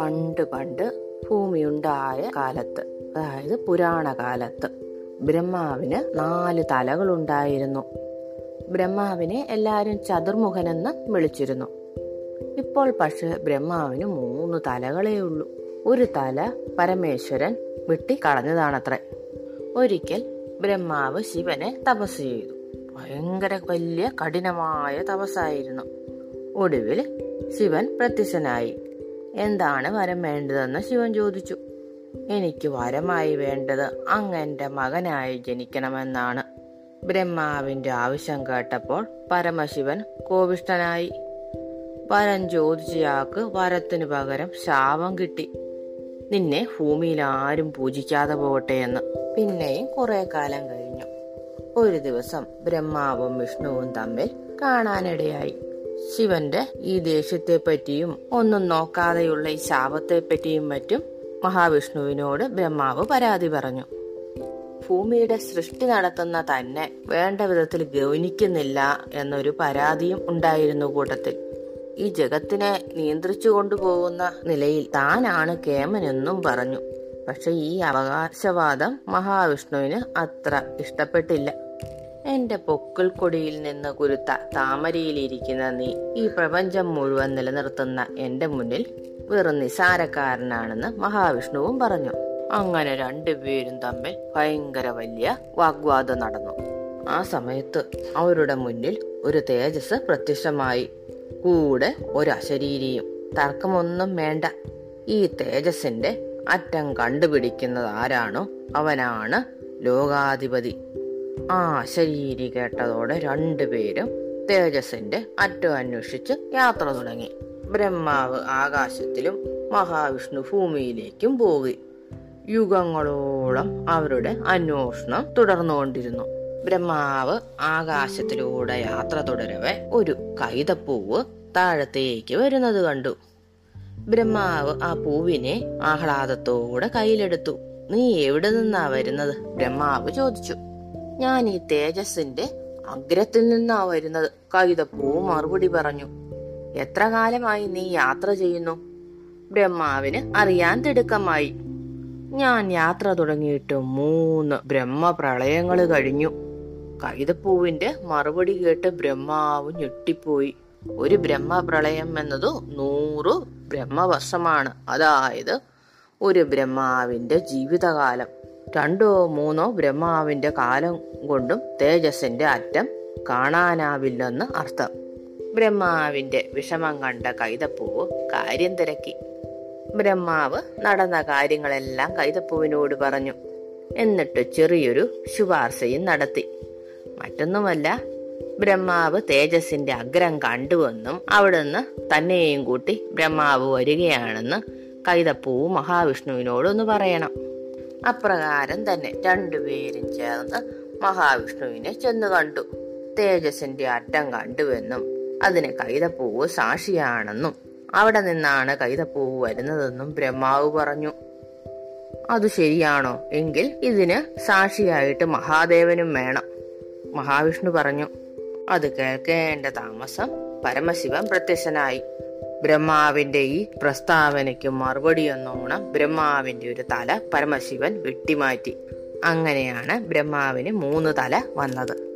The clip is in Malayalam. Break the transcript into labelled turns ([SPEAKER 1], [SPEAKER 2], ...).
[SPEAKER 1] പണ്ട് പണ്ട് ഭൂമിയുണ്ടായ കാലത്ത് അതായത് പുരാണ കാലത്ത് ബ്രഹ്മാവിന് നാല് തലകളുണ്ടായിരുന്നു. ബ്രഹ്മാവിനെ എല്ലാവരും ചതുർമുഖനെന്ന് വിളിച്ചിരുന്നു. ഇപ്പോൾ പക്ഷേ ബ്രഹ്മാവിന് മൂന്ന് തലകളേ ഉള്ളൂ. ഒരു തല പരമേശ്വരൻ വിട്ടി കളഞ്ഞതാണത്രേ. ഒരിക്കൽ ബ്രഹ്മാവ് ശിവനെ തപസ് ചെയ്തു. ഭയങ്കര വലിയ കഠിനമായ തപസ്സായിരുന്നു. ഒടുവിൽ ശിവൻ പ്രത്യക്ഷനായി. എന്താണ് വരം വേണ്ടതെന്ന് ശിവൻ ചോദിച്ചു. എനിക്ക് വരമായി വേണ്ടത് അങ്ങന്റെ മകനായി ജനിക്കണമെന്നാണ്. ബ്രഹ്മാവിന്റെ ആവശ്യം കേട്ടപ്പോൾ പരമശിവൻ കോപിഷ്ഠനായി. വരം ചോദിച്ചയാൾക്ക് വരത്തിനു പകരം ശാപം കിട്ടി. നിന്നെ ഭൂമിയിൽ ആരും പൂജിക്കാതെ പോകട്ടെ എന്ന്. പിന്നെയും കുറെ കാലം കഴിഞ്ഞു. ഒരു ദിവസം ബ്രഹ്മാവും വിഷ്ണുവും തമ്മിൽ കാണാനിടയായി. ശിവന്റെ ഈ ദേഷ്യത്തെ പറ്റിയും ഒന്നും നോക്കാതെയുള്ള ഈ ശാപത്തെ പറ്റിയും മറ്റും മഹാവിഷ്ണുവിനോട് ബ്രഹ്മാവ് പരാതി പറഞ്ഞു. ഭൂമിയുടെ സൃഷ്ടി നടത്തുന്ന തന്നെ വേണ്ട വിധത്തിൽ ഗൗനിക്കുന്നില്ല എന്നൊരു പരാതിയും ഉണ്ടായിരുന്നു കൂട്ടത്തിൽ. ഈ ജഗത്തിനെ നിയന്ത്രിച്ചു കൊണ്ടുപോകുന്ന നിലയിൽ താനാണ് കേമനെന്നും പറഞ്ഞു. പക്ഷെ ഈ അവകാശവാദം മഹാവിഷ്ണുവിന് അത്ര ഇഷ്ടപ്പെട്ടില്ല. എന്റെ പൊക്കൽ കൊടിയിൽ നിന്ന് കുരുത്ത താമരയിലിരിക്കുന്ന നീ ഈ പ്രപഞ്ചം മുഴുവൻ നിലനിർത്തുന്ന എന്റെ മുന്നിൽ വെറും നിസാരക്കാരനാണെന്ന് മഹാവിഷ്ണുവും പറഞ്ഞു. അങ്ങനെ രണ്ടുപേരും തമ്മിൽ ഭയങ്കര വലിയ വാഗ്വാദം നടന്നു. ആ സമയത്ത് അവരുടെ മുന്നിൽ ഒരു തേജസ് പ്രത്യക്ഷമായി. കൂടെ ഒരു അശരീരിയും തർക്കമൊന്നും വേണ്ട. ഈ തേജസിന്റെ അറ്റം കണ്ടുപിടിക്കുന്നത് ആരാണോ അവനാണ് ലോകാധിപതി. ആ ശരീരി കേട്ടതോടെ രണ്ടുപേരും തേജസിന്റെ അറ്റം അന്വേഷിച്ച് യാത്ര തുടങ്ങി. ബ്രഹ്മാവ് ആകാശത്തിലും മഹാവിഷ്ണു ഭൂമിയിലേക്കും പോയി. യുഗങ്ങളോളം അവരുടെ അന്വേഷണം തുടർന്നുകൊണ്ടിരുന്നു. ബ്രഹ്മാവ് ആകാശത്തിലൂടെ യാത്ര തുടരവേ ഒരു കൈതപ്പൂവ് താഴത്തേക്ക് വരുന്നത് കണ്ടു. ബ്രഹ്മാവ് ആ പൂവിനെ ആഹ്ലാദത്തോടെ കയ്യിലെടുത്തു. നീ എവിടെ നിന്നാ വരുന്നത്? ബ്രഹ്മാവ് ചോദിച്ചു. ഞാൻ ഈ തേജസ്സിന്റെ അഗ്രത്തിൽ നിന്നാ വരുന്നത്. കൈതപ്പൂ മറുപടി പറഞ്ഞു. എത്ര കാലമായി നീ യാത്ര ചെയ്യുന്നു? ബ്രഹ്മാവിന് അറിയാൻ തിടുക്കമായി. ഞാൻ യാത്ര തുടങ്ങിയിട്ട് മൂന്ന് ബ്രഹ്മപ്രളയങ്ങൾ കഴിഞ്ഞു. കൈതപ്പൂവിന്റെ മറുപടി കേട്ട് ബ്രഹ്മാവ് ഞെട്ടിപ്പോയി. ഒരു ബ്രഹ്മപ്രളയം എന്നത് നൂറ് ബ്രഹ്മവർഷമാണ്. അതായത് ഒരു ബ്രഹ്മാവിന്റെ ജീവിതകാലം. രണ്ടോ മൂന്നോ ബ്രഹ്മാവിന്റെ കാലം കൊണ്ടും തേജസ്സിന്റെ അറ്റം കാണാനാവില്ലെന്ന് അർത്ഥം. ബ്രഹ്മാവിന്റെ വിഷമം കണ്ട കൈതപ്പൂവ് കാര്യം തിരക്കി. ബ്രഹ്മാവ് നടന്ന കാര്യങ്ങളെല്ലാം കൈതപ്പൂവിനോട് പറഞ്ഞു. എന്നിട്ട് ചെറിയൊരു ശുപാർശയും നടത്തി. മറ്റൊന്നുമല്ല ബ്രഹ്മാവ് തേജസ്സിന്റെ അഗ്രം കണ്ടുവെന്നും അവിടുന്ന് തന്നെയും കൂട്ടി ബ്രഹ്മാവ് വരികയാണെന്ന് കൈതപ്പൂവ് മഹാവിഷ്ണുവിനോടൊന്ന് പറയണം. അപ്രകാരം തന്നെ രണ്ടുപേരും ചേർന്ന് മഹാവിഷ്ണുവിനെ ചെന്നു കണ്ടു. തേജസിന്റെ അറ്റം കണ്ടുവെന്നും അതിന് കൈതപ്പൂവ് സാക്ഷിയാണെന്നും അവിടെ നിന്നാണ് കൈതപ്പൂവ് വരുന്നതെന്നും ബ്രഹ്മാവ് പറഞ്ഞു. അത് ശരിയാണോ? എങ്കിൽ ഇതിന് സാക്ഷിയായിട്ട് മഹാദേവനും വേണം മഹാവിഷ്ണു പറഞ്ഞു. അത് കേൾക്കേണ്ട താമസം പരമശിവൻ പ്രത്യക്ഷനായി. ബ്രഹ്മാവിന്റെ ഈ പ്രസ്താവനയ്ക്ക് മറുപടി എന്നോണം ബ്രഹ്മാവിന്റെ ഒരു തല പരമശിവൻ വെട്ടിമാറ്റി. അങ്ങനെയാണ് ബ്രഹ്മാവിന് മൂന്ന് തല വന്നത്.